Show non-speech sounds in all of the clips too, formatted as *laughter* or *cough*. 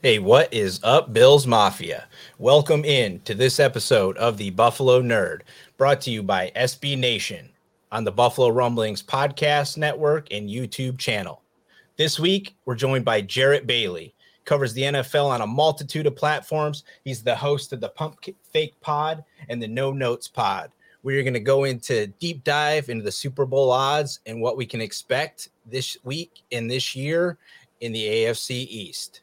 Hey, what is up, Bills Mafia? Welcome in to this episode of the Buffalo Nerd, brought to you by SB Nation on the Buffalo Rumblings podcast network and YouTube channel. This week, we're joined by Jarrett Bailey, covers the NFL on a multitude of platforms. He's the host of the Pump Fake Pod and the No Notes Pod. We're going to go into deep dive into the Super Bowl odds and what we can expect this week and this year in the AFC East.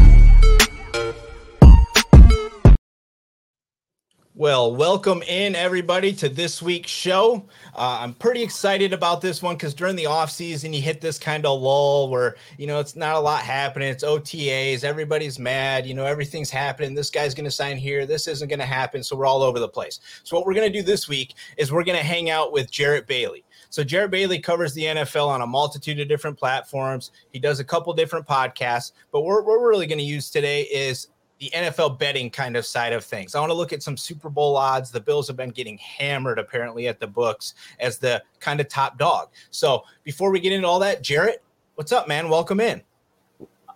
Well, welcome in everybody to this week's show. Uh, I'm pretty excited about this one because during the off season, you hit this kind of lull where you know it's not a lot happening. It's OTAs, everybody's mad. You know everything's happening. This guy's going to sign here. This isn't going to happen. So we're all over the place. So what we're going to do this week is we're going to hang out with Jarrett Bailey. So Jarrett Bailey covers the NFL on a multitude of different platforms. He does a couple different podcasts, but what we're really going to use today is the NFL betting kind of side of things. I want to look at some Super Bowl odds. The Bills have been getting hammered apparently at the books as the kind of top dog. So before we get into all that, Jarrett, what's up, man? Welcome in.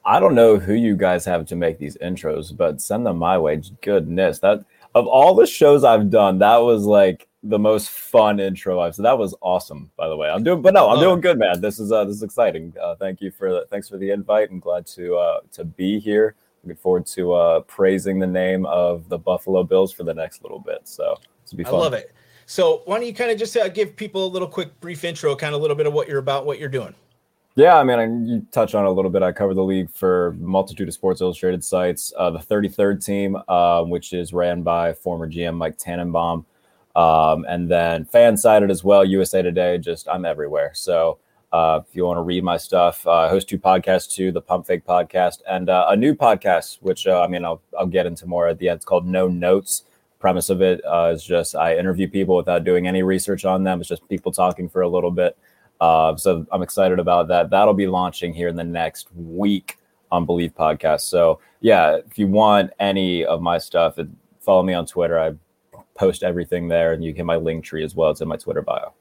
I don't know who you guys have to make these intros, but send them my way. Goodness, that of all the shows I've done, that was like the most fun intro I've. So that was awesome, by the way. I'm doing, but no, I'm doing good, man. This is uh, this is exciting. Uh, thank you for the, thanks for the invite. I'm glad to uh, to be here. Looking forward to uh, praising the name of the Buffalo Bills for the next little bit. So will be fun. I love it. So why don't you kind of just uh, give people a little quick brief intro, kind of a little bit of what you're about, what you're doing. Yeah, I mean, I, you touch on it a little bit. I cover the league for multitude of Sports Illustrated sites. Uh, the 33rd team, uh, which is ran by former GM Mike Tannenbaum, um, and then fan sided as well. USA Today. Just I'm everywhere. So uh, if you want to read my stuff, uh, I host two podcasts too, the Pump Fake podcast and uh, a new podcast, which I mean, I'll, I'll get into more at the end. It's called No Notes. Premise of it is just I interview people without doing any research on them. It's just people talking for a little bit. So I'm excited about that. That'll be launching here in the next week on Believe Podcast. So yeah, if you want any of my stuff, follow me on Twitter. I post everything there, and you get my link tree as well. It's in my Twitter bio.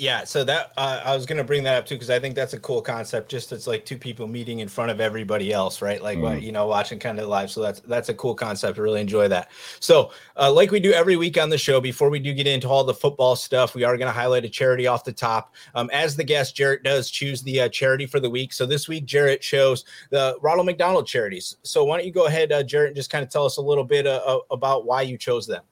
Yeah, so that uh, I was going to bring that up too because I think that's a cool concept. Just it's like two people meeting in front of everybody else, right? Like mm. you know, watching kind of live. So that's that's a cool concept. I really enjoy that. So, uh, like we do every week on the show, before we do get into all the football stuff, we are going to highlight a charity off the top. Um, as the guest, Jarrett does choose the uh, charity for the week. So this week, Jarrett chose the Ronald McDonald charities. So why don't you go ahead, uh, Jarrett, and just kind of tell us a little bit uh, about why you chose them.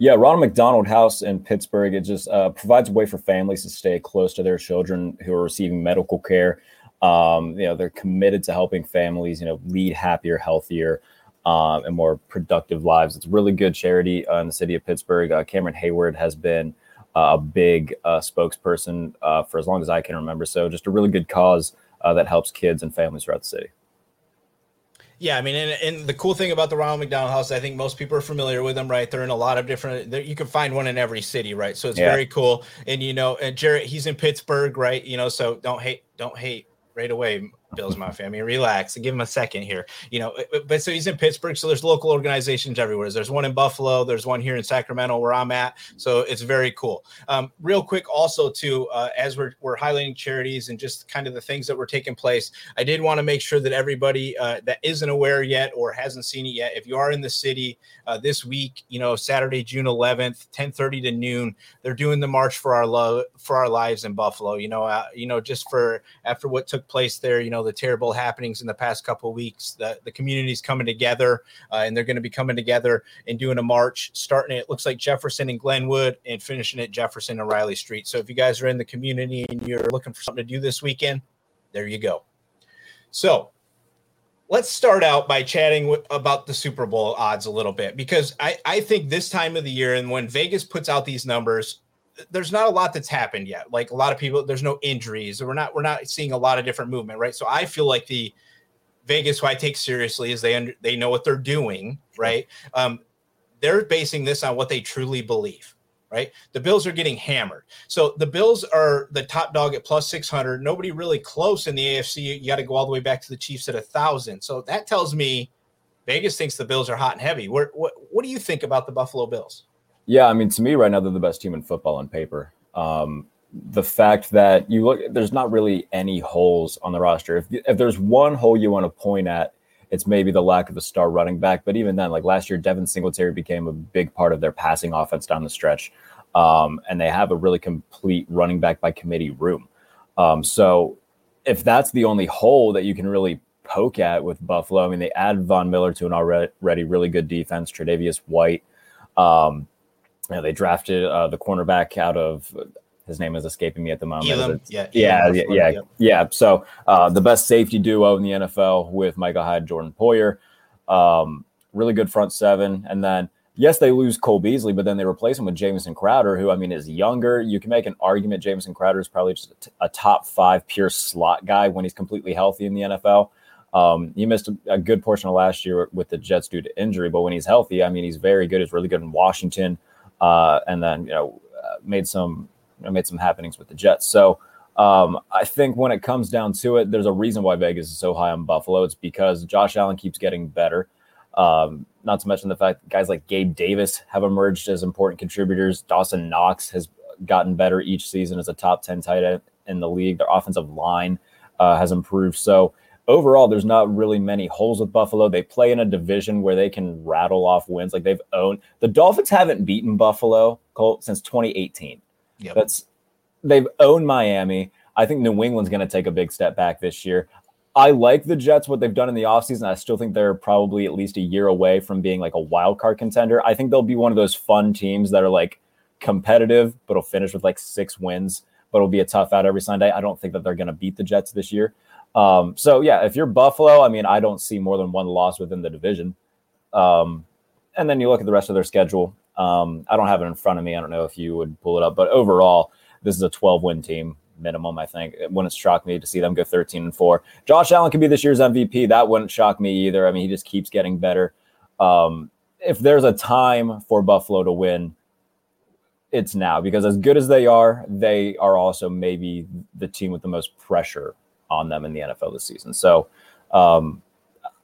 Yeah, Ronald McDonald House in Pittsburgh. It just uh, provides a way for families to stay close to their children who are receiving medical care. Um, you know, they're committed to helping families, you know, lead happier, healthier, um, and more productive lives. It's really good charity uh, in the city of Pittsburgh. Uh, Cameron Heyward has been uh, a big uh, spokesperson uh, for as long as I can remember. So, just a really good cause that helps kids and families throughout the city. Yeah, I mean, and, and, the cool thing about the Ronald McDonald House, I think most people are familiar with them, right? They're in a lot of different. You can find one in every city, right? So it's yeah. very cool. And you know, and Jarrett, he's in Pittsburgh, right? You know, so don't hate, don't hate right away, Bills Mafia. I mean, relax and give him a second here. You know, but so he's in Pittsburgh, so there's local organizations everywhere. There's one in Buffalo, there's one here in Sacramento where I'm at. So it's very cool. Um, real quick, also too, uh, as we're we're highlighting charities and just kind of the things that were taking place, I did want to make sure that everybody uh, that isn't aware yet or hasn't seen it yet, if you are in the city uh, this week, you know, Saturday, June 11th, 10:30 to noon, they're doing the March for Our Love for Our Lives in Buffalo. You know, uh, you know, just for after what took place there, you know know the terrible happenings in the past couple weeks. The the community's coming together, uh, and they're going to be coming together and doing a march, starting it looks like Jefferson and Glenwood, and finishing at Jefferson and Riley Street. So if you guys are in the community and you're looking for something to do this weekend, there you go. So let's start out by chatting w- about the Super Bowl odds a little bit because I, I think this time of the year and when Vegas puts out these numbers, there's not a lot that's happened yet. Like a lot of people, there's no injuries. We're not we're not seeing a lot of different movement, right? So I feel like the Vegas, who I take seriously, is they under, they know what they're doing, right? Um, they're basing this on what they truly believe right? The Bills are getting hammered. So the Bills are the top dog at plus 600. Nobody really close in the AFC. You got to go all the way back to the Chiefs at a thousand. So that tells me Vegas thinks the Bills are hot and heavy. What, what do you think about the Buffalo Bills? Yeah, I mean, to me, right now, they're the best team in football on paper. Um, the fact that you look, there's not really any holes on the roster. If, if there's one hole you want to point at, it's maybe the lack of a star running back. But even then, like last year, Devin Singletary became a big part of their passing offense down the stretch. Um, and they have a really complete running back by committee room. Um, so if that's the only hole that you can really poke at with Buffalo, I mean, they add Von Miller to an already really good defense, Tre'Davious White. Um, you know, they drafted uh, the cornerback out of his name is escaping me at the moment. Elam, yeah, yeah, yeah, yeah, yeah, yeah. So uh, the best safety duo in the NFL with Micah Hyde, Jordan Poyer. Um, really good front seven, and then yes, they lose Cole Beasley, but then they replace him with Jamison Crowder, who I mean is younger. You can make an argument Jamison Crowder is probably just a, t- a top five pure slot guy when he's completely healthy in the NFL. Um, he missed a, a, good portion of last year with the Jets due to injury, but when he's healthy, I mean, he's very good. He's really good in Washington, uh, and then you know uh, made some you know, made some happenings with the Jets. So um, I think when it comes down to it, there's a reason why Vegas is so high on Buffalo. It's because Josh Allen keeps getting better. Um, not to mention the fact that guys like Gabe Davis have emerged as important contributors. Dawson Knox has gotten better each season as a top 10 tight end in the league. Their offensive line uh, has improved. So overall, there's not really many holes with Buffalo. They play in a division where they can rattle off wins. Like they've owned the Dolphins haven't beaten Buffalo Colt since 2018. Yep. That's they've owned Miami. I think New England's going to take a big step back this year. I like the Jets, what they've done in the offseason. I still think they're probably at least a year away from being like a wild card contender. I think they'll be one of those fun teams that are like competitive, but will finish with like six wins, but it'll be a tough out every Sunday. I don't think that they're going to beat the Jets this year. Um, so, yeah, if you're Buffalo, I mean, I don't see more than one loss within the division. Um, and then you look at the rest of their schedule. Um, I don't have it in front of me. I don't know if you would pull it up, but overall, this is a 12 win team minimum. I think it wouldn't shock me to see them go 13 and four. Josh Allen could be this year's MVP. That wouldn't shock me either. I mean, he just keeps getting better. Um, if there's a time for Buffalo to win, it's now because as good as they are, they are also maybe the team with the most pressure on them in the NFL this season. So um,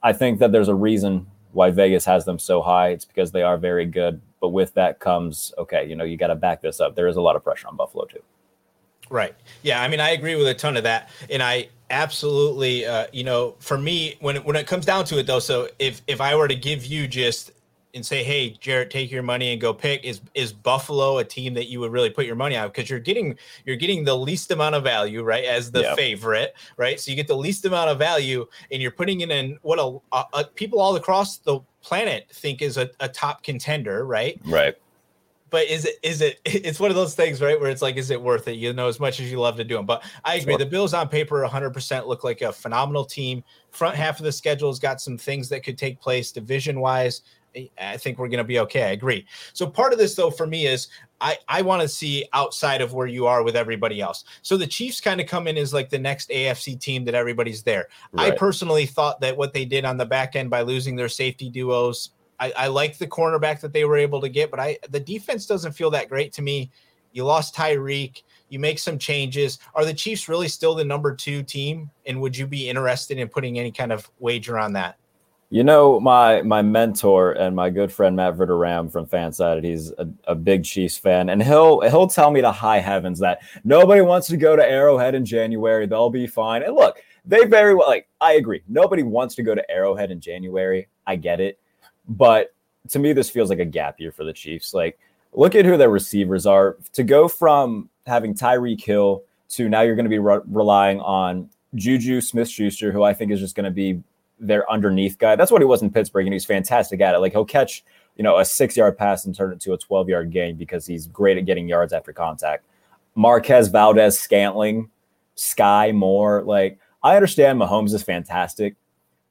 I think that there's a reason why Vegas has them so high. It's because they are very good. But with that comes, okay, you know, you got to back this up. There is a lot of pressure on Buffalo too. Right. Yeah. I mean, I agree with a ton of that, and I absolutely, uh, you know, for me, when when it comes down to it, though, so if if I were to give you just and say, "Hey, Jarrett, take your money and go pick," is is Buffalo a team that you would really put your money on because you're getting you're getting the least amount of value, right, as the yep. favorite, right? So you get the least amount of value, and you're putting it in what a, a, a people all across the planet think is a, a top contender, right? Right but is it is it *laughs* it's one of those things right where it's like is it worth it you know as much as you love to do them but i agree sure. the bills on paper 100% look like a phenomenal team front half of the schedule has got some things that could take place division wise i think we're going to be okay i agree so part of this though for me is i i want to see outside of where you are with everybody else so the chiefs kind of come in as like the next afc team that everybody's there right. i personally thought that what they did on the back end by losing their safety duos I, I like the cornerback that they were able to get, but I the defense doesn't feel that great to me. You lost Tyreek. You make some changes. Are the Chiefs really still the number two team? And would you be interested in putting any kind of wager on that? You know, my my mentor and my good friend Matt Verderame from Fansided, he's a, a, big Chiefs fan, and he'll he'll tell me to high heavens that nobody wants to go to Arrowhead in January. They'll be fine. And look, they very well like I agree. Nobody wants to go to Arrowhead in January. I get it. But to me, this feels like a gap year for the Chiefs. Like, look at who their receivers are. To go from having Tyreek Hill to now you're going to be re- relying on Juju Smith Schuster, who I think is just going to be their underneath guy. That's what he was in Pittsburgh, and he's fantastic at it. Like he'll catch, you know, a six yard pass and turn it to a 12 yard gain because he's great at getting yards after contact. Marquez Valdes Scantling, Sky Moore. Like I understand Mahomes is fantastic,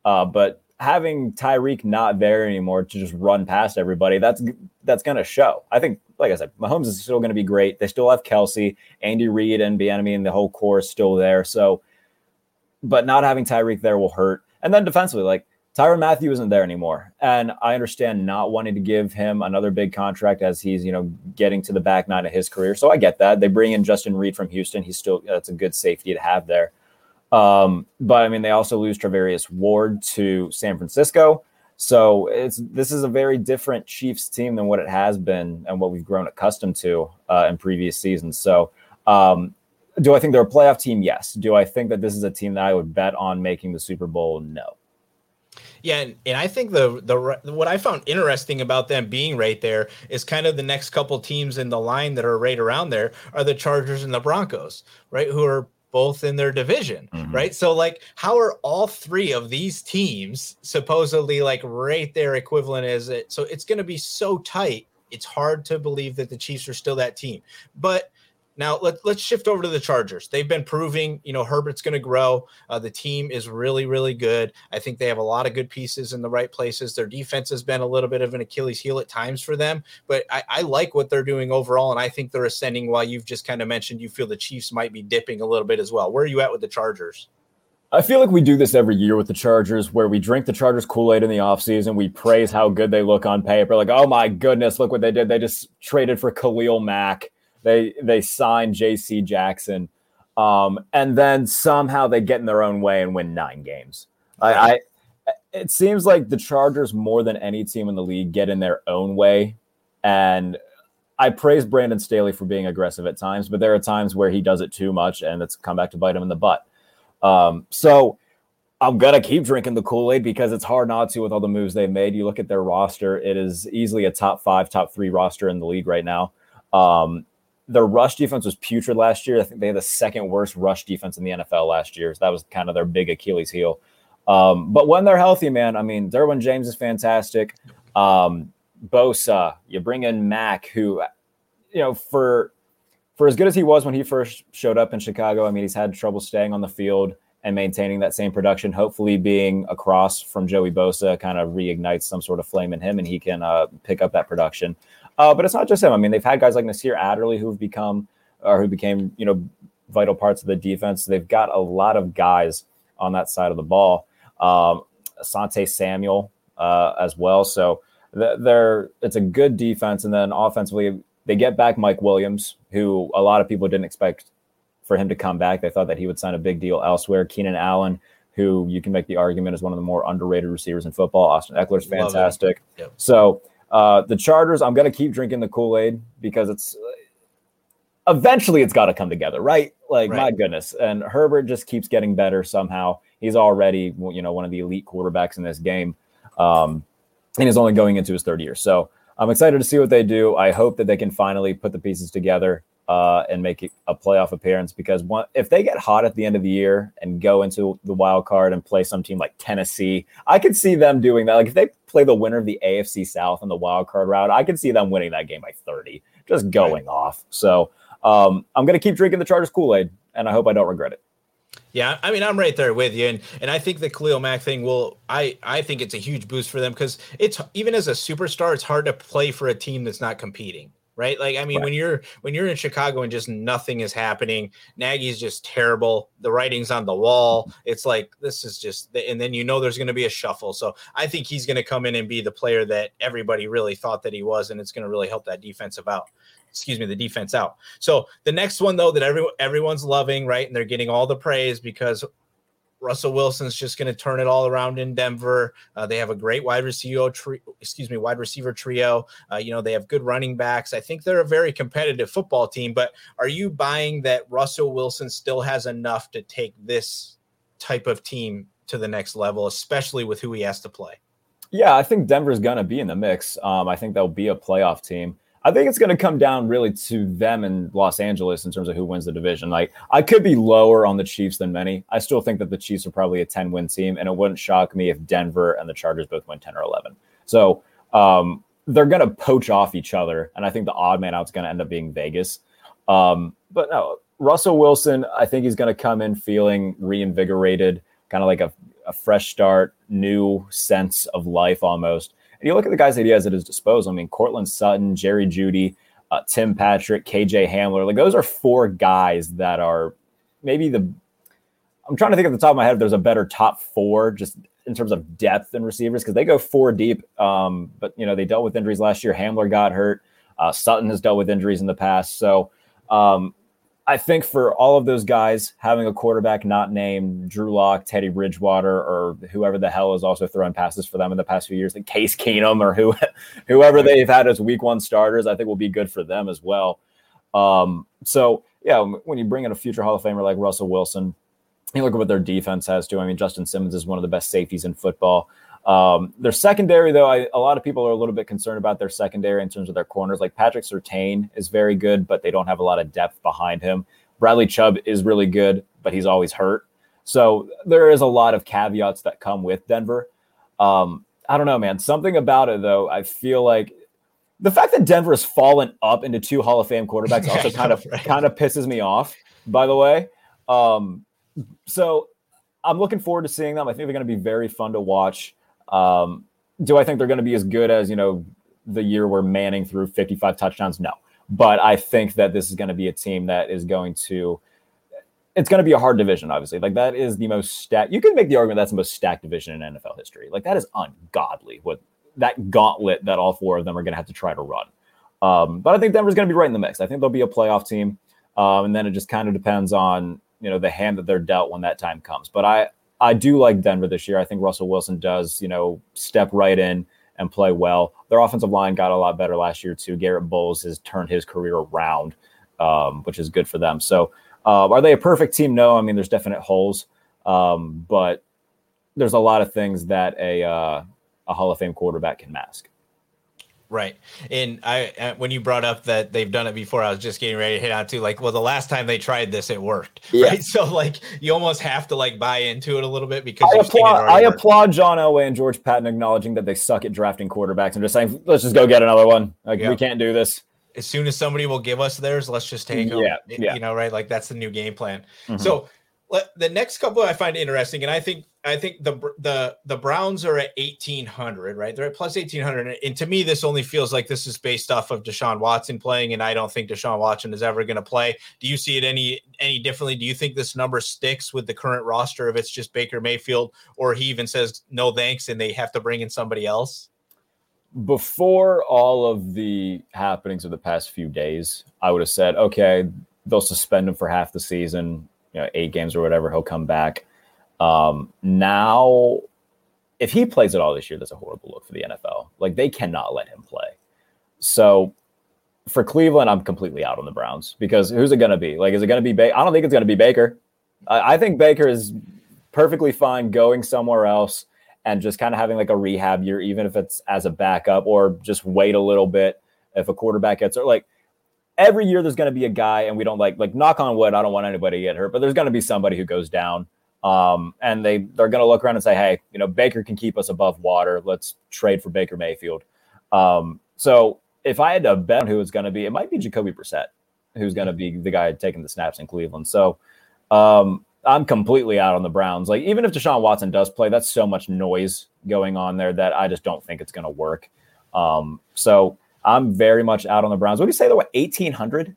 uh, but having Tyreek not there anymore to just run past everybody, that's that's to show. I think, like I said, Mahomes is still to be great. They still have Kelce, Andy Reid, and Bieniemy, and the whole core is still there. So, but not having Tyreek there will hurt. And then defensively, like Tyrann Mathieu isn't there anymore, and I understand not wanting to give him another big contract as he's you know getting to the back nine of his career. So I get that. They bring in Justin Reid from Houston. He's still that's a good safety to have there. Um, but I mean, they also lose Charvarius Ward to San Francisco. So it's this is a very different Chiefs team than what it has been and what we've grown accustomed to uh, in previous seasons. So, um, do I think they're a playoff team? Yes. Do I think that this is a team that I would bet on making the Super Bowl? No. Yeah, and, and I think the the what I found interesting about them being right there is kind of the next couple teams in the line that are right around there are the Chargers and the Broncos, right? Who are both in their division, mm-hmm. right? So like how are all three of these teams supposedly like right there equivalent as it so it's going to be so tight. It's hard to believe that the Chiefs are still that team. But now let, let's shift over to the Chargers. They've been proving, you know, Herbert's going to grow. Uh, the team is really, really good. I think they have a lot of good pieces in the right places. Their defense has been a little bit of an Achilles heel at times for them, but I, I like what they're doing overall, and I think they're ascending. While you've just kind of mentioned you feel the Chiefs might be dipping a little bit as well. Where are you at with the Chargers? I feel like we do this every year with the Chargers, where we drink the Chargers Kool Aid in the offseason. We praise how good they look on paper. Like, oh my goodness, look what they did. They just traded for Khalil Mack they they signed J.C. Jackson, um, and then somehow they get in their own way and win nine games. I, I it seems like the Chargers more than any team in the league get in their own way, and I praise Brandon Staley for being aggressive at times, but there are times where he does it too much, and it's come back to bite him in the butt. Um, so I'm gonna keep drinking the Kool Aid because it's hard not to with all the moves they've made. You look at their roster; it is easily a top five, top three roster in the league right now. Um, their rush defense was putrid last year. I think they had the second worst rush defense in the NFL last year. So that was kind of their big Achilles heel. Um, but when they're healthy, man, I mean, Derwin James is fantastic. Um, Bosa, you bring in Mack, who, you know, for for as good as he was when he first showed up in Chicago, I mean, he's had trouble staying on the field and maintaining that same production. Hopefully, being across from Joey Bosa kind of reignites some sort of flame in him, and he can uh, pick up that production. Uh, but it's not just him. I mean, they've had guys like Nasir Adderley who've become or who became, you know, vital parts of the defense. They've got a lot of guys on that side of the ball. Um, Asante Samuel uh, as well. So they're it's a good defense, and then offensively they get back Mike Williams, who a lot of people didn't expect for him to come back. They thought that he would sign a big deal elsewhere. Keenan Allen, who you can make the argument is one of the more underrated receivers in football. Austin Ekeler's fantastic. Yep. So uh, the Chargers, I'm going to keep drinking the Kool Aid because it's eventually it's got to come together, right? Like, right. my goodness. And Herbert just keeps getting better somehow. He's already, you know, one of the elite quarterbacks in this game. Um, and he's only going into his third year. So I'm excited to see what they do. I hope that they can finally put the pieces together uh, and make a playoff appearance because one, if they get hot at the end of the year and go into the wild card and play some team like Tennessee, I could see them doing that. Like if they play the winner of the AFC South in the wild card route, I could see them winning that game by 30, just going right. off. So um, I'm going to keep drinking the Chargers Kool Aid, and I hope I don't regret it. Yeah, I mean, I'm right there with you, and and I think the Khalil Mack thing will. I I think it's a huge boost for them because it's even as a superstar, it's hard to play for a team that's not competing right? Like, I mean, right. when you're when you're in Chicago and just nothing is happening, Nagy's just terrible. The writing's on the wall. Mm-hmm. It's like this is just, and then you know there's going to be a shuffle. So I think he's going to come in and be the player that everybody really thought that he was, and it's going to really help that defensive out. Excuse me, the defense out. So the next one though that every everyone's loving, right, and they're getting all the praise because Russell Wilson's just going to turn it all around in Denver. Uh, they have a great wide receiver, tri- excuse me, wide receiver trio. Uh, you know, they have good running backs. I think they're a very competitive football team. But are you buying that Russell Wilson still has enough to take this type of team to the next level, especially with who he has to play? Yeah, I think Denver's going to be in the mix. Um, I think they'll be a playoff team. I think it's going to come down really to them in Los Angeles in terms of who wins the division. Like I could be lower on the Chiefs than many. I still think that the Chiefs are probably a 10 win team, and it wouldn't shock me if Denver and the Chargers both win 10 or 11. So um, they're going to poach off each other, and I think the odd man out is going to end up being Vegas. Um, but no, Russell Wilson, I think he's going to come in feeling reinvigorated, kind of like a, a fresh start, new sense of life almost. You look at the guys that he has at his disposal. I mean, Courtland Sutton, Jerry Jeudy, uh, Tim Patrick, KJ Hamler. Like those are four guys that are maybe the. I'm trying to think at the top of my head if there's a better top four just in terms of depth and receivers because they go four deep. Um, but you know they dealt with injuries last year. Hamler got hurt. Uh, Sutton has dealt with injuries in the past. So um, I think for all of those guys, having a quarterback not named Drew Lock, Teddy Bridgewater, or whoever the hell is also throwing passes for them in the past few years, like Case Keenum or who, *laughs* whoever they've had as week one starters, I think will be good for them as well. Um, so yeah, when you bring in a future Hall of Famer like Russell Wilson, you look at what their defense has too. I mean, Justin Simmons is one of the best safeties in football. Um, their secondary, though, I, a lot of people are a little bit concerned about their secondary in terms of their corners. Like Patrick Surtain is very good, but they don't have a lot of depth behind him. Bradley Chubb is really good, but he's always hurt. So there is a lot of caveats that come with Denver. Um, I don't know, man. Something about it, though, I feel like the fact that Denver has fallen up into two Hall of Fame quarterbacks *laughs* also kind of right. kind of pisses me off. By the way, um, so I'm looking forward to seeing them. I think they're going to be very fun to watch. Um, do I think they're going to be as good as you know the year where Manning threw 55 touchdowns? No, but I think that this is going to be a team that is going to. It's going to be a hard division, obviously. Like that is the most stacked. You can make the argument that's the most stacked division in NFL history. Like that is ungodly. What that gauntlet that all four of them are going to have to try to run. Um, but I think Denver's going to be right in the mix. I think they'll be a playoff team, um, and then it just kind of depends on you know the hand that they're dealt when that time comes. But I I do like Denver this year. I think Russell Wilson does, you know, step right in and play well. Their offensive line got a lot better last year too. Garett Bolles has turned his career around, um, which is good for them. So, uh, are they a perfect team? No. I mean, there's definite holes, um, but there's a lot of things that a uh, a Hall of Fame quarterback can mask. Right. And I, when you brought up that they've done it before, I was just getting ready to hit on to like, well, the last time they tried this, it worked. *laughs* Yeah. Right. So like, you almost have to like buy into it a little bit because I applaud, I applaud John Elway and George Paton acknowledging that they suck at drafting quarterbacks I'm just saying, let's just go get another one. Like we can't do this. As soon as somebody will give us theirs, let's just take them. Yeah. yeah. You know, right. Like that's the new game plan. Mm-hmm. So the next couple I find interesting, and I think I think the the the Browns are at eighteen hundred, right? They're at plus eighteen hundred, and to me, this only feels like this is based off of Deshaun Watson playing, and I don't think Deshaun Watson is ever going to play. Do you see it any any differently? Do you think this number sticks with the current roster if it's just Baker Mayfield, or he even says no thanks and they have to bring in somebody else? Before all of the happenings of the past few days, I would have said, okay, they'll suspend him for half the season you know, eight games or whatever, he'll come back. Um, now, if he plays at all this year, that's a horrible look for the NFL. Like they cannot let him play. So for Cleveland, I'm completely out on the Browns because who's it going to be? Like, is it going to be Baker? I don't think it's going to be Baker. I, I think Baker is perfectly fine going somewhere else and just kind of having like a rehab year, even if it's as a backup or just wait a little bit if a quarterback gets or like every year there's going to be a guy, and we don't like like knock on wood. I don't want anybody to get hurt, but there's going to be somebody who goes down. Um, and they they're going to look around and say, hey, you know, Baker can keep us above water. Let's trade for Baker Mayfield. Um, so if I had to bet on who it's going to be, it might be Jacoby Brissett, who's going to be the guy taking the snaps in Cleveland. So um, I'm completely out on the Browns. Like even if Deshaun Watson does play, that's so much noise going on there that I just don't think it's going to work. Um, so I'm very much out on the Browns. What do you say? They're what, 1,800?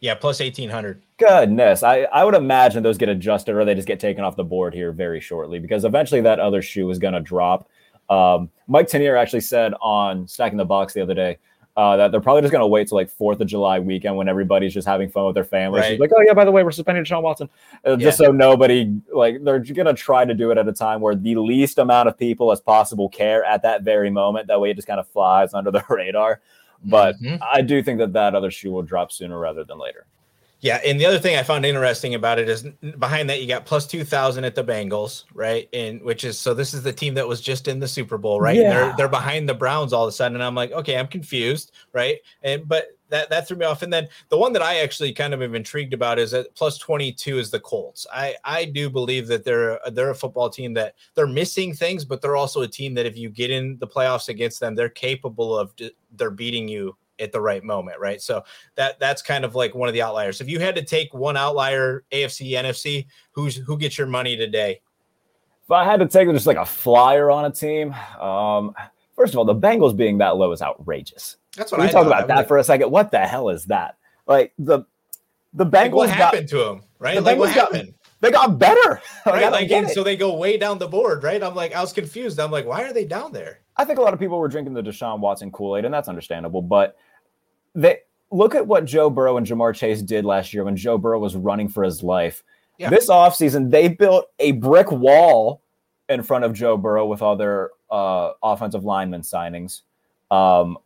Yeah, plus 1,800. Goodness. I, I would imagine those get adjusted or they just get taken off the board here very shortly because eventually that other shoe is going to drop. Um, Mike Tanier actually said on Stacking the Box the other day uh, that they're probably just going to wait till like Fourth of July weekend when everybody's just having fun with their families. Right. Like, oh yeah, by the way, we're suspending Sean Watson, uh, yeah. just so nobody like they're going to try to do it at a time where the least amount of people as possible care at that very moment. That way, it just kind of flies under the *laughs* radar. But mm-hmm. I do think that that other shoe will drop sooner rather than later. Yeah, and the other thing I found interesting about it is behind that you got plus two thousand at the Bengals, right? And which is so this is the team that was just in the Super Bowl, right? Yeah. And they're they're behind the Browns all of a sudden, and I'm like, okay, I'm confused, right? And but that that threw me off. And then the one that I actually kind of am intrigued about is that plus 22 is the Colts. I I do believe that they're they're a football team that they're missing things, but they're also a team that if you get in the playoffs against them, they're capable of they're beating you at the right moment, right? So that that's kind of like one of the outliers. If you had to take one outlier, AFC, NFC, who's who gets your money today? If I had to take just like a flyer on a team, um, first of all, the Bengals being that low is outrageous. That's what Can we I talk about that like, for a second. What the hell is that? Like the the Bengals. Like what happened got, to them? Right? The Like what happened? Got, they got better. *laughs* Right? like, and so they go way down the board, right? I'm like, I was confused. I'm like, why are they down there? I think a lot of people were drinking the Deshaun Watson Kool Aid, and that's understandable. But they look at what Joe Burrow and Ja'Marr Chase did last year when Joe Burrow was running for his life. Yeah. This offseason, they built a brick wall in front of Joe Burrow with all their uh, offensive lineman signings. Um,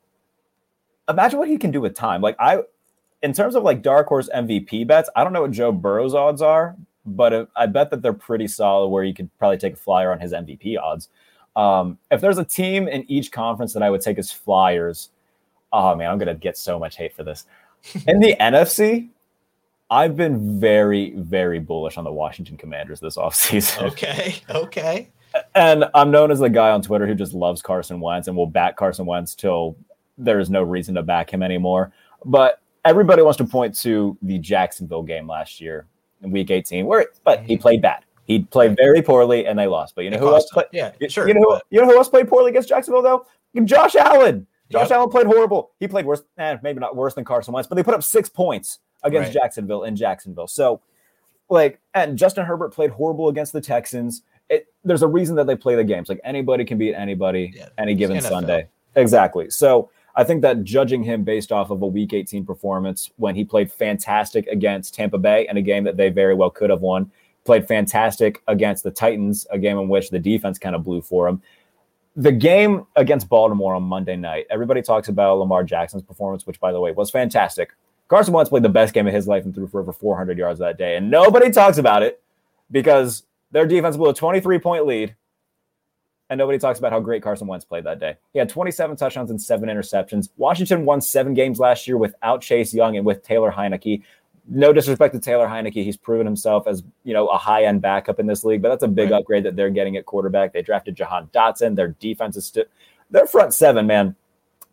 imagine what he can do with time. Like I, in terms of like dark horse MVP bets, I don't know what Joe Burrow's odds are, but I bet that they're pretty solid. Where you could probably take a flyer on his MVP odds. Um, if there's a team in each conference that I would take as flyers, oh man, I'm gonna get so much hate for this. *laughs* In the NFC, I've been very, very bullish on the Washington Commanders this offseason. *laughs* Okay. Okay. And I'm known as the guy on Twitter who just loves Carson Wentz and will back Carson Wentz till there is no reason to back him anymore. But everybody wants to point to the Jacksonville game last year in week 18, where but he played bad. He played very poorly and they lost. But you know who else played? Yeah, sure. You know who, you know who else played poorly against Jacksonville though? Josh Allen. Josh yep. Allen played horrible. He played worse, eh, maybe not worse than Carson Wentz, but they put up six points against right. Jacksonville in Jacksonville. So, like, and Justin Herbert played horrible against the Texans. It, there's a reason that they play the games. Like anybody can beat anybody yeah. any given Sunday. Exactly. So I think that judging him based off of a Week 18 performance when he played fantastic against Tampa Bay in a game that they very well could have won, played fantastic against the Titans, a game in which the defense kind of blew for him the game against Baltimore on Monday night, everybody talks about Lamar Jackson's performance, which, by the way, was fantastic. Carson Wentz played the best game of his life and threw for over 400 yards that day. And nobody talks about it because their defense blew a 23 point lead. And nobody talks about how great Carson Wentz played that day. He had 27 touchdowns and seven interceptions. Washington won seven games last year without Chase Young and with Taylor Heinicke no disrespect to Taylor Heinicke, he's proven himself as you know a high end backup in this league, but that's a big right. upgrade that they're getting at quarterback. They drafted Jahan Dotson. Their defense is still their front seven, man.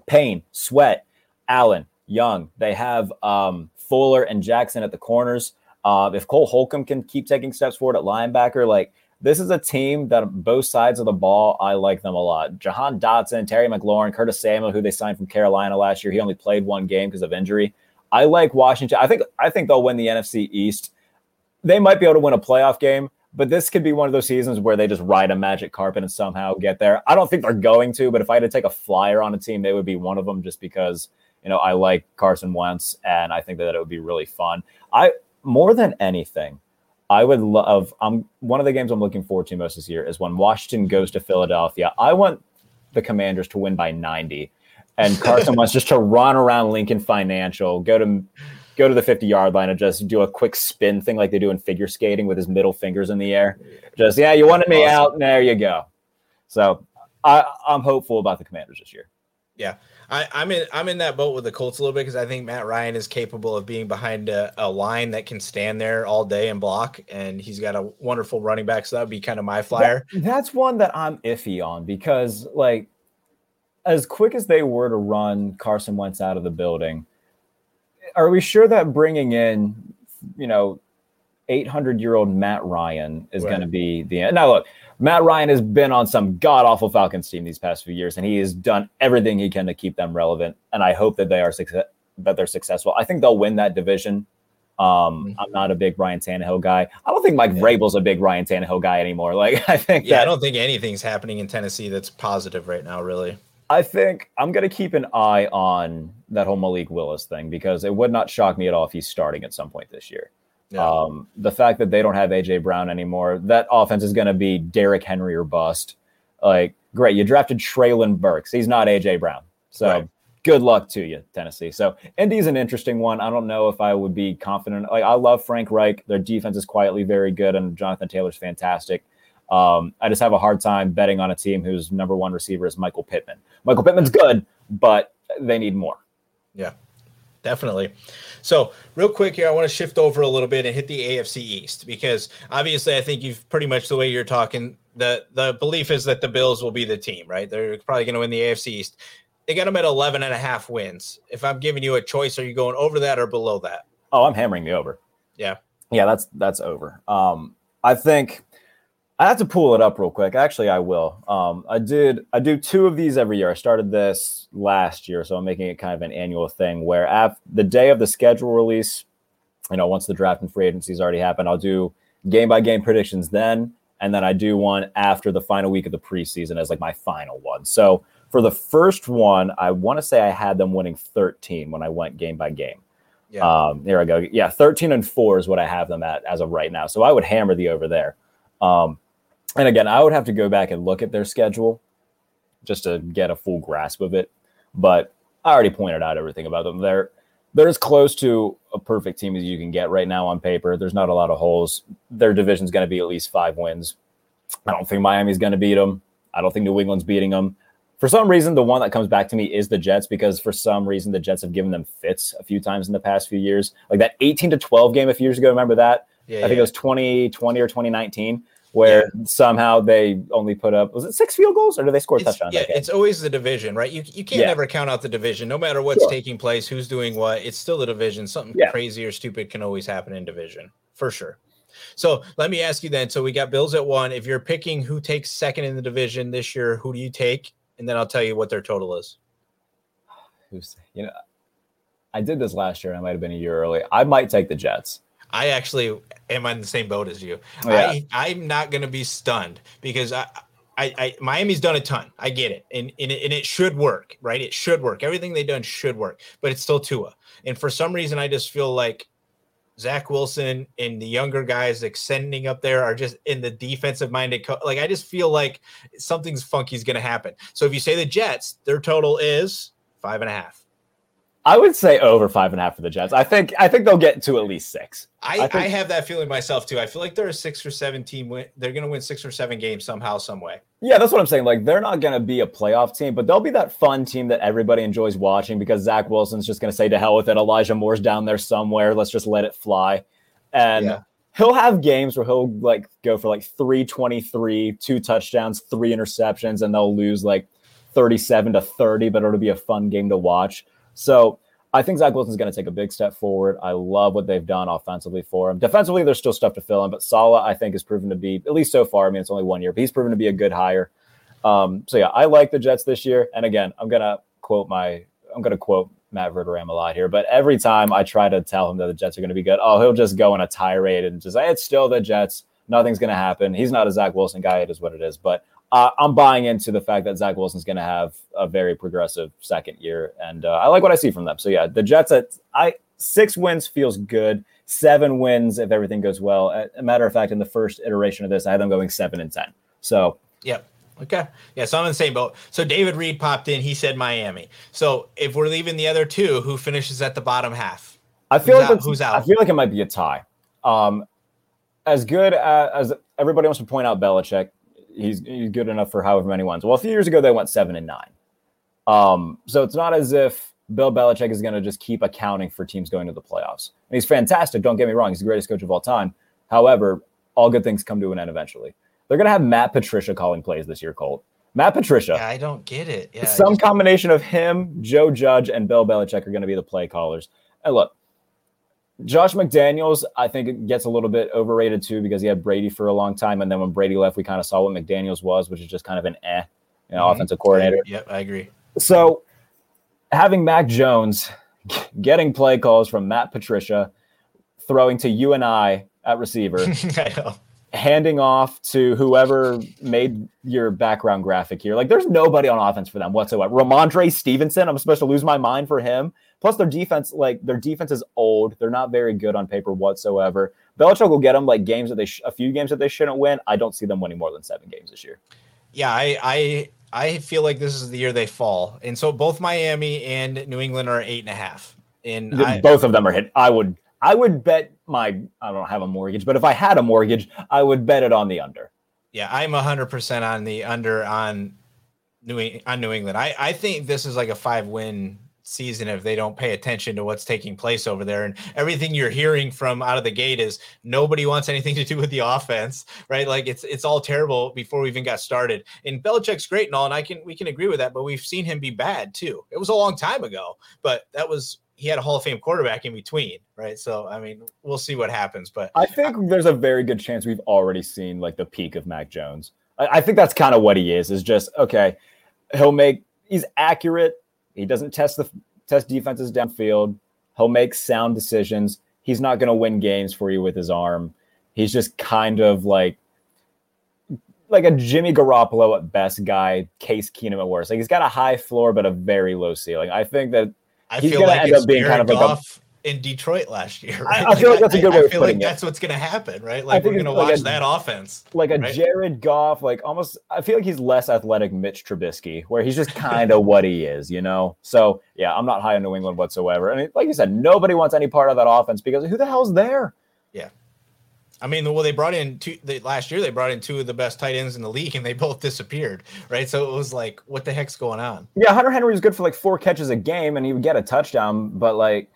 Payne, Sweat, Allen, Young. They have um, Fuller and Jackson at the corners. Uh, if Cole Holcomb can keep taking steps forward at linebacker, like this is a team that both sides of the ball, I like them a lot. Jahan Dotson, Terry McLaurin, Curtis Samuel, who they signed from Carolina last year, he only played one game because of injury. I like Washington. I think I think they'll win the NFC East. They might be able to win a playoff game, but this could be one of those seasons where they just ride a magic carpet and somehow get there. I don't think they're going to, but if I had to take a flyer on a team, they would be one of them just because, you know, I like Carson Wentz and I think that it would be really fun. I more than anything, I would love um one of the games I'm looking forward to most this year is when Washington goes to Philadelphia. I want the Commanders to win by 90 and Carson *laughs* Wentz just to run around Lincoln Financial, go to go to the 50 yard line and just do a quick spin thing like they do in figure skating with his middle fingers in the air. Just yeah, you wanted me awesome. out, there you go. So I, I'm hopeful about the Commanders this year. Yeah. I, am in I'm in that boat with the Colts a little bit because I think Matt Ryan is capable of being behind a, a, line that can stand there all day and block, and he's got a wonderful running back. So that would be kind of my flyer. That, that's one that I'm iffy on because like as quick as they were to run Carson Wentz out of the building, are we sure that bringing in, you know, 800 year old Matt Ryan is right. going to be the end? Now, look, Matt Ryan has been on some god awful Falcons team these past few years, and he has done everything he can to keep them relevant. And I hope that they are success that they're successful. I think they'll win that division. Um, mm-hmm. I'm not a big Ryan Tannehill guy. I don't think Mike yeah. Vrabel's a big Ryan Tannehill guy anymore. *laughs* Like I think, yeah, that, I don't think anything's happening in Tennessee that's positive right now, really. I think I'm going to keep an eye on that whole Malik Willis thing because it would not shock me at all if he's starting at some point this year. Yeah. Um, the fact that they don't have AJ Brown anymore, that offense is going to be Derrick Henry or bust. Like, great, you drafted Treylon Burks. He's not AJ Brown. So, right. good luck to you, Tennessee. So Indy's an interesting one. I don't know if I would be confident. Like I love Frank Reich. Their defense is quietly very good, and Jonathan Taylor's fantastic. Um, I just have a hard time betting on a team whose number one receiver is Michael Pittman. Michael Pittman's good, but they need more. Yeah, definitely. So, real quick here, I want to shift over a little bit and hit the AFC East because obviously, I think you've pretty much the way you're talking. the The belief is that the Bills will be the team, right? They're probably going to win the AFC East. They got them at 11 and a half wins. If I'm giving you a choice, are you going over that or below that? Oh, I'm hammering the over. Yeah, yeah, that's that's over. Um, I think I have to pull it up real quick. Actually, I will. Um, I did. I do two of these every year. I started this last year, so I'm making it kind of an annual thing. Where after the day of the schedule release, you know, once the draft and free agency's already happened, I'll do game by game predictions then, and then I do one after the final week of the preseason as like my final one. So for the first one, I want to say I had them winning 13 when I went game by game. Yeah. Um, here I go. Yeah, 13 and four is what I have them at as of right now. So I would hammer the over there. Um, and again, I would have to go back and look at their schedule just to get a full grasp of it. But I already pointed out everything about them. They're they're as close to a perfect team as you can get right now on paper. There's not a lot of holes. Their division's going to be at least five wins. I don't think Miami's going to beat them. I don't think New England's beating them. For some reason, the one that comes back to me is the Jets because for some reason the Jets have given them fits a few times in the past few years. Like that 18 to 12 game a few years ago, remember that? Yeah, I think yeah. it was 2020 or 2019 where yeah. somehow they only put up was it six field goals or do they score touchdowns? Yeah, it's always the division, right? You you can't yeah. never count out the division, no matter what's sure. taking place, who's doing what. It's still the division. Something yeah. crazy or stupid can always happen in division for sure. So let me ask you then. So we got Bills at one. If you're picking who takes second in the division this year, who do you take? And then I'll tell you what their total is. Who's you know, I did this last year. I might have been a year early. I might take the Jets. I actually am in the same boat as you. Oh, yeah. I, I'm not going to be stunned because I, I, I, Miami's done a ton. I get it. And, and, it, and it should work, right? It should work. Everything they've done should work, but it's still Tua. And for some reason, I just feel like Zach Wilson and the younger guys extending up there are just in the defensive minded. Co- like, I just feel like something's funky is going to happen. So if you say the Jets, their total is five and a half. I would say over five and a half for the Jets. I think I think they'll get to at least six. I, I, think, I have that feeling myself too. I feel like they're a six or seven team. Win, they're going to win six or seven games somehow, some way. Yeah, that's what I'm saying. Like they're not going to be a playoff team, but they'll be that fun team that everybody enjoys watching because Zach Wilson's just going to say to hell with it. Elijah Moore's down there somewhere. Let's just let it fly, and. Yeah. He'll have games where he'll like go for like 323, two touchdowns, three interceptions, and they'll lose like 37 to 30, but it'll be a fun game to watch. So I think Zach Wilson's going to take a big step forward. I love what they've done offensively for him. Defensively, there's still stuff to fill in, but Saleh, I think, has proven to be, at least so far, I mean, it's only one year, but he's proven to be a good hire. Um, so, yeah, I like the Jets this year. And again, I'm going to quote my, I'm going to quote Matt Verderame a lot here, but every time I try to tell him that the Jets are going to be good, oh, he'll just go on a tirade and just say, it's still the Jets. Nothing's going to happen. He's not a Zach Wilson guy. It is what it is. But uh, I'm buying into the fact that Zach Wilson's going to have a very progressive second year, and uh, I like what I see from them. So yeah, the Jets at I six wins feels good. Seven wins if everything goes well. As a matter of fact, in the first iteration of this, I had them going seven and ten. So yep. Okay. Yeah, so I'm in the same boat. So David Reed popped in. He said Miami. So if we're leaving the other two, who finishes at the bottom half? I feel who's like out? who's out. I feel like it might be a tie. Um, as good as, as everybody wants to point out, Belichick he's he's good enough for however many ones. Well, a few years ago they went seven and nine. Um, so it's not as if Bill Belichick is going to just keep accounting for teams going to the playoffs. And he's fantastic. Don't get me wrong; he's the greatest coach of all time. However, all good things come to an end eventually. They're going to have Matt Patricia calling plays this year, Colt. Matt Patricia. Yeah, I don't get it. Yeah, Some just... combination of him, Joe Judge, and Bill Belichick are going to be the play callers. And look, Josh McDaniels, I think it gets a little bit overrated too because he had Brady for a long time, and then when Brady left, we kind of saw what McDaniels was, which is just kind of an eh, you know, mm-hmm. offensive coordinator. Yep, I agree. So having Mac Jones *laughs* getting play calls from Matt Patricia, throwing to you and I at receiver, *laughs* handing off to whoever made your background graphic here. Like, there's nobody on offense for them whatsoever. Rhamondre Stevenson, I'm supposed to lose my mind for him. Plus, their defense, like their defense is old. They're not very good on paper whatsoever. Belichick will get them like games that they, sh- a few games that they shouldn't win. I don't see them winning more than seven games this year. Yeah, I, I, I feel like this is the year they fall, and so both Miami and New England are eight and a half. And I, both of them are hit. I would I would bet my I don't have a mortgage, but if I had a mortgage, I would bet it on the under. Yeah, I'm hundred percent on the under on New on New England. I I think this is like a five win season if they don't pay attention to what's taking place over there. And everything you're hearing from out of the gate is nobody wants anything to do with the offense, right? Like it's it's all terrible before we even got started. And Belichick's great and all, and I can we can agree with that, but we've seen him be bad too. It was a long time ago, but that was he had a Hall of Fame quarterback in between, right? So I mean, we'll see what happens. But I think I, there's a very good chance we've already seen like the peak of Mac Jones. I, I think that's kind of what he is. Is just okay. He'll make he's accurate. He doesn't test the test defenses downfield. He'll make sound decisions. He's not going to win games for you with his arm. He's just kind of like like a Jimmy Garoppolo at best guy, Case Keenum at worst. Like he's got a high floor but a very low ceiling. I think that I he's feel like end up being kind of like a, in Detroit last year. Right? I, I, feel like that's a good way I, of like it. That's what's going to happen, right? Like we're going to watch a, that offense, like a right? Jared Goff, like almost. I feel like he's less athletic, Mitch Trubisky, where he's just kind of *laughs* what he is, you know. So yeah, I'm not high on New England whatsoever. I mean, like you said, nobody wants any part of that offense because who the hell's there? Yeah, I mean, well, they brought in two they, last year. They brought in two of the best tight ends in the league, and they both disappeared. Right, so it was like, what the heck's going on? Yeah, Hunter Henry was good for like four catches a game, and he would get a touchdown. But like,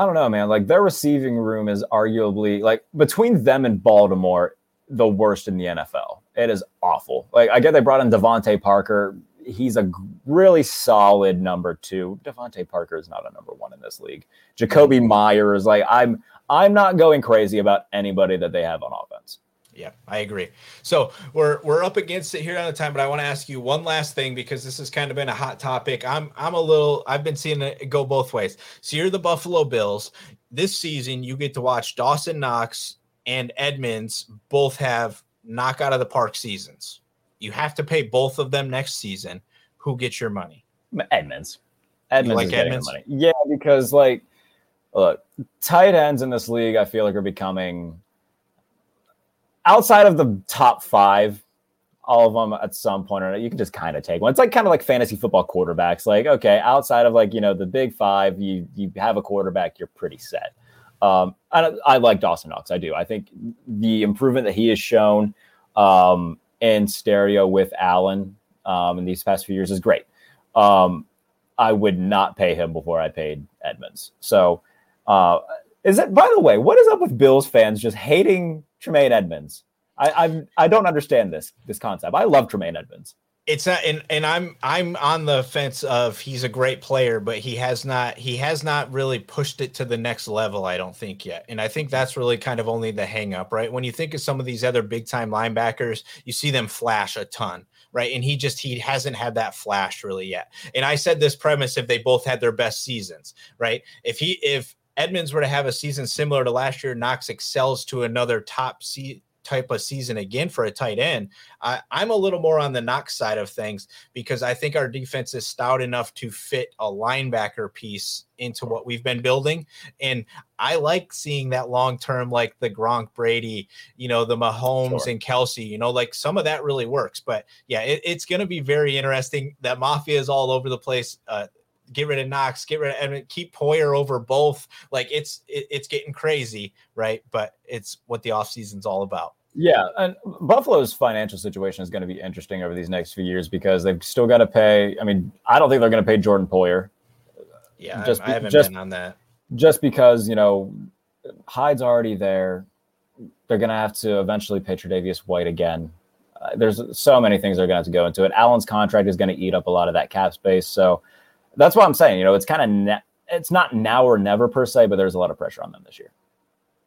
I don't know, man. Like their receiving room is arguably like between them and Baltimore, the worst in the NFL. It is awful. Like I get they brought in DeVante Parker. He's a really solid number two. DeVante Parker is not a number one in this league. Jakobi Meyers, like I'm I'm not going crazy about anybody that they have on offense. Yeah, I agree. So we're we're up against it here on the time, but I want to ask you one last thing because this has kind of been a hot topic. I'm I'm a little I've been seeing it go both ways. So you're the Buffalo Bills. This season, you get to watch Dawson Knox and Edmunds both have knock out of the park seasons. You have to pay both of them next season. Who gets your money? Edmunds. Edmunds like Edmunds? money. Yeah, because like look, tight ends in this league, I feel like are becoming outside of the top five, all of them at some point or you can just kind of take one. It's like kind of like fantasy football quarterbacks. Like, okay, outside of like, you know, the big five, you you have a quarterback, you're pretty set. Um, I, I like Dawson Knox. I do. I think the improvement that he has shown um, in stereo with Allen um, in these past few years is great. Um, I would not pay him before I paid Edmunds. So uh, is it? By the way, what is up with Bills fans just hating Tremaine Edmunds? I I'm, I don't understand this this concept. I love Tremaine Edmunds. It's not, and and I'm I'm on the fence of he's a great player, but he has not he has not really pushed it to the next level. I don't think yet, and I think that's really kind of only the hang up, right? When you think of some of these other big time linebackers, you see them flash a ton right? And he just he hasn't had that flash really yet. And I said this premise if they both had their best seasons, right? If he if Edmunds were to have a season similar to last year, Knox excels to another top type of season again for a tight end. I, I'm a little more on the Knox side of things because I think our defense is stout enough to fit a linebacker piece into what we've been building. And I like seeing that long term, like the Gronk Brady, you know, the Mahomes sure. and Kelce, you know, like some of that really works. But yeah, it, it's going to be very interesting. That mafia is all over the place. Uh, get rid of Knox, get rid of and keep Poyer over both. Like it's it, it's getting crazy, right? But it's what the offseason's all about. Yeah, and Buffalo's financial situation is going to be interesting over these next few years because they've still got to pay. I mean, I don't think they're going to pay Jordan Poyer. Yeah, just I haven't just, been on that. Just because you know Hyde's already there, they're going to have to eventually pay Tre'Davious White again. Uh, there's so many things that are going to have to go into it. Allen's contract is going to eat up a lot of that cap space, so that's what I'm saying. You know, it's kind of ne- it's not now or never per se, but there's a lot of pressure on them this year.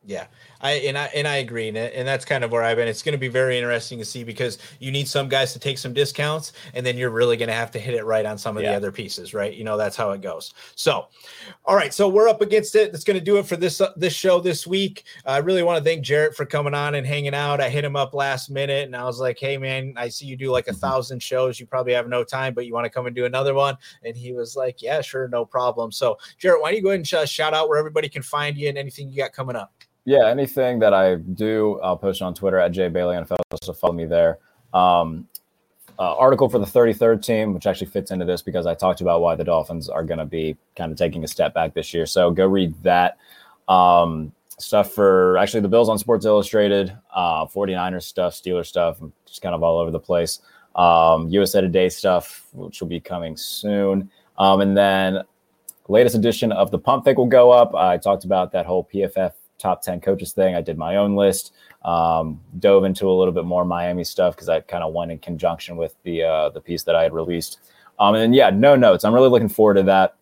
Yeah, I and I and I agree, and, and that's kind of where I've been. It's going to be very interesting to see because you need some guys to take some discounts, and then you're really going to have to hit it right on some of yeah. the other pieces, right? You know that's how it goes. So, all right, so we're up against it. That's going to do it for this uh, this show this week. Uh, I really want to thank Jarrett for coming on and hanging out. I hit him up last minute, and I was like, "Hey, man, I see you do like a mm-hmm. thousand shows. You probably have no time, but you want to come and do another one?" And he was like, "Yeah, sure, no problem." So, Jarrett, why don't you go ahead and sh- shout out where everybody can find you and anything you got coming up? Yeah, anything that I do, I'll post on Twitter at Jay Bailey NFL. So follow me there. Um, uh, article for the 33rd team, which actually fits into this because I talked about why the Dolphins are going to be kind of taking a step back this year. So go read that. Um, stuff for actually the Bills on Sports Illustrated, uh, 49ers stuff, Steelers stuff, just kind of all over the place. Um, USA Today stuff, which will be coming soon. Um, and then latest edition of the Pump Fake will go up. I talked about that whole PFF top 10 coaches thing. I did my own list, um, dove into a little bit more Miami stuff because I kind of went in conjunction with the uh, the piece that I had released. Um, and yeah, no notes. I'm really looking forward to that.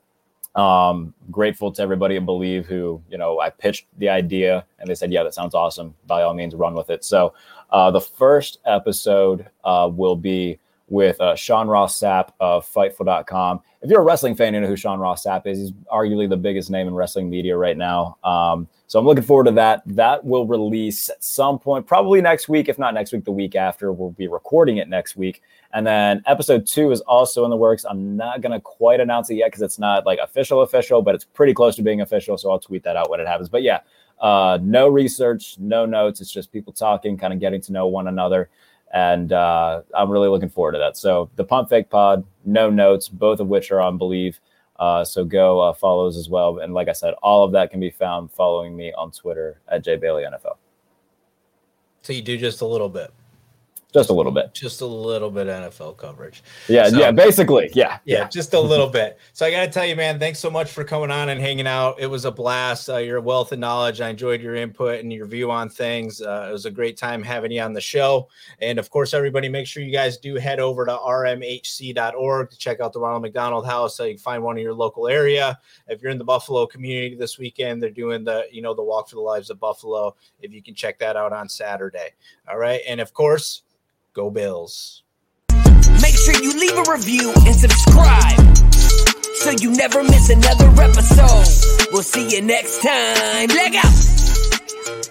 Um, grateful to everybody at Believe who, you know, I pitched the idea and they said, yeah, that sounds awesome. By all means, run with it. So uh, the first episode uh, will be with uh, Sean Ross Sapp of Fightful.com. If you're a wrestling fan, you know who Sean Ross Sapp is. He's arguably the biggest name in wrestling media right now. Um, so I'm looking forward to that. That will release at some point, probably next week. If not next week, the week after. We'll be recording it next week. And then episode two is also in the works. I'm not going to quite announce it yet because it's not like official, official, but it's pretty close to being official. So I'll tweet that out when it happens. But yeah, uh, no research, no notes. It's just people talking, kind of getting to know one another and uh, I'm really looking forward to that. So the Pump Fake Pod, no notes, both of which are on Believe. Uh, so go uh, follows as well. And like I said, all of that can be found following me on Twitter at NFL. So you do just a little bit just a little bit. Just a little bit nfl coverage. Yeah so, yeah basically yeah, yeah, yeah. just a little bit. So i gotta tell you man thanks so much for coming on and hanging out. It was a blast uh, your wealth of knowledge. I enjoyed your input and your view on things. Uh, it was a great time having you on the show. And of course everybody make sure you guys do head over to rmhc.org to check out the ronald mcdonald house. So you can find one in your local area. If you're in the buffalo community this weekend they're doing the you know the walk for the lives of buffalo if you can check that out on saturday. All right? And of course Go Bills. Make sure you leave a review and subscribe so you never miss another episode. We'll see you next time. Leg out.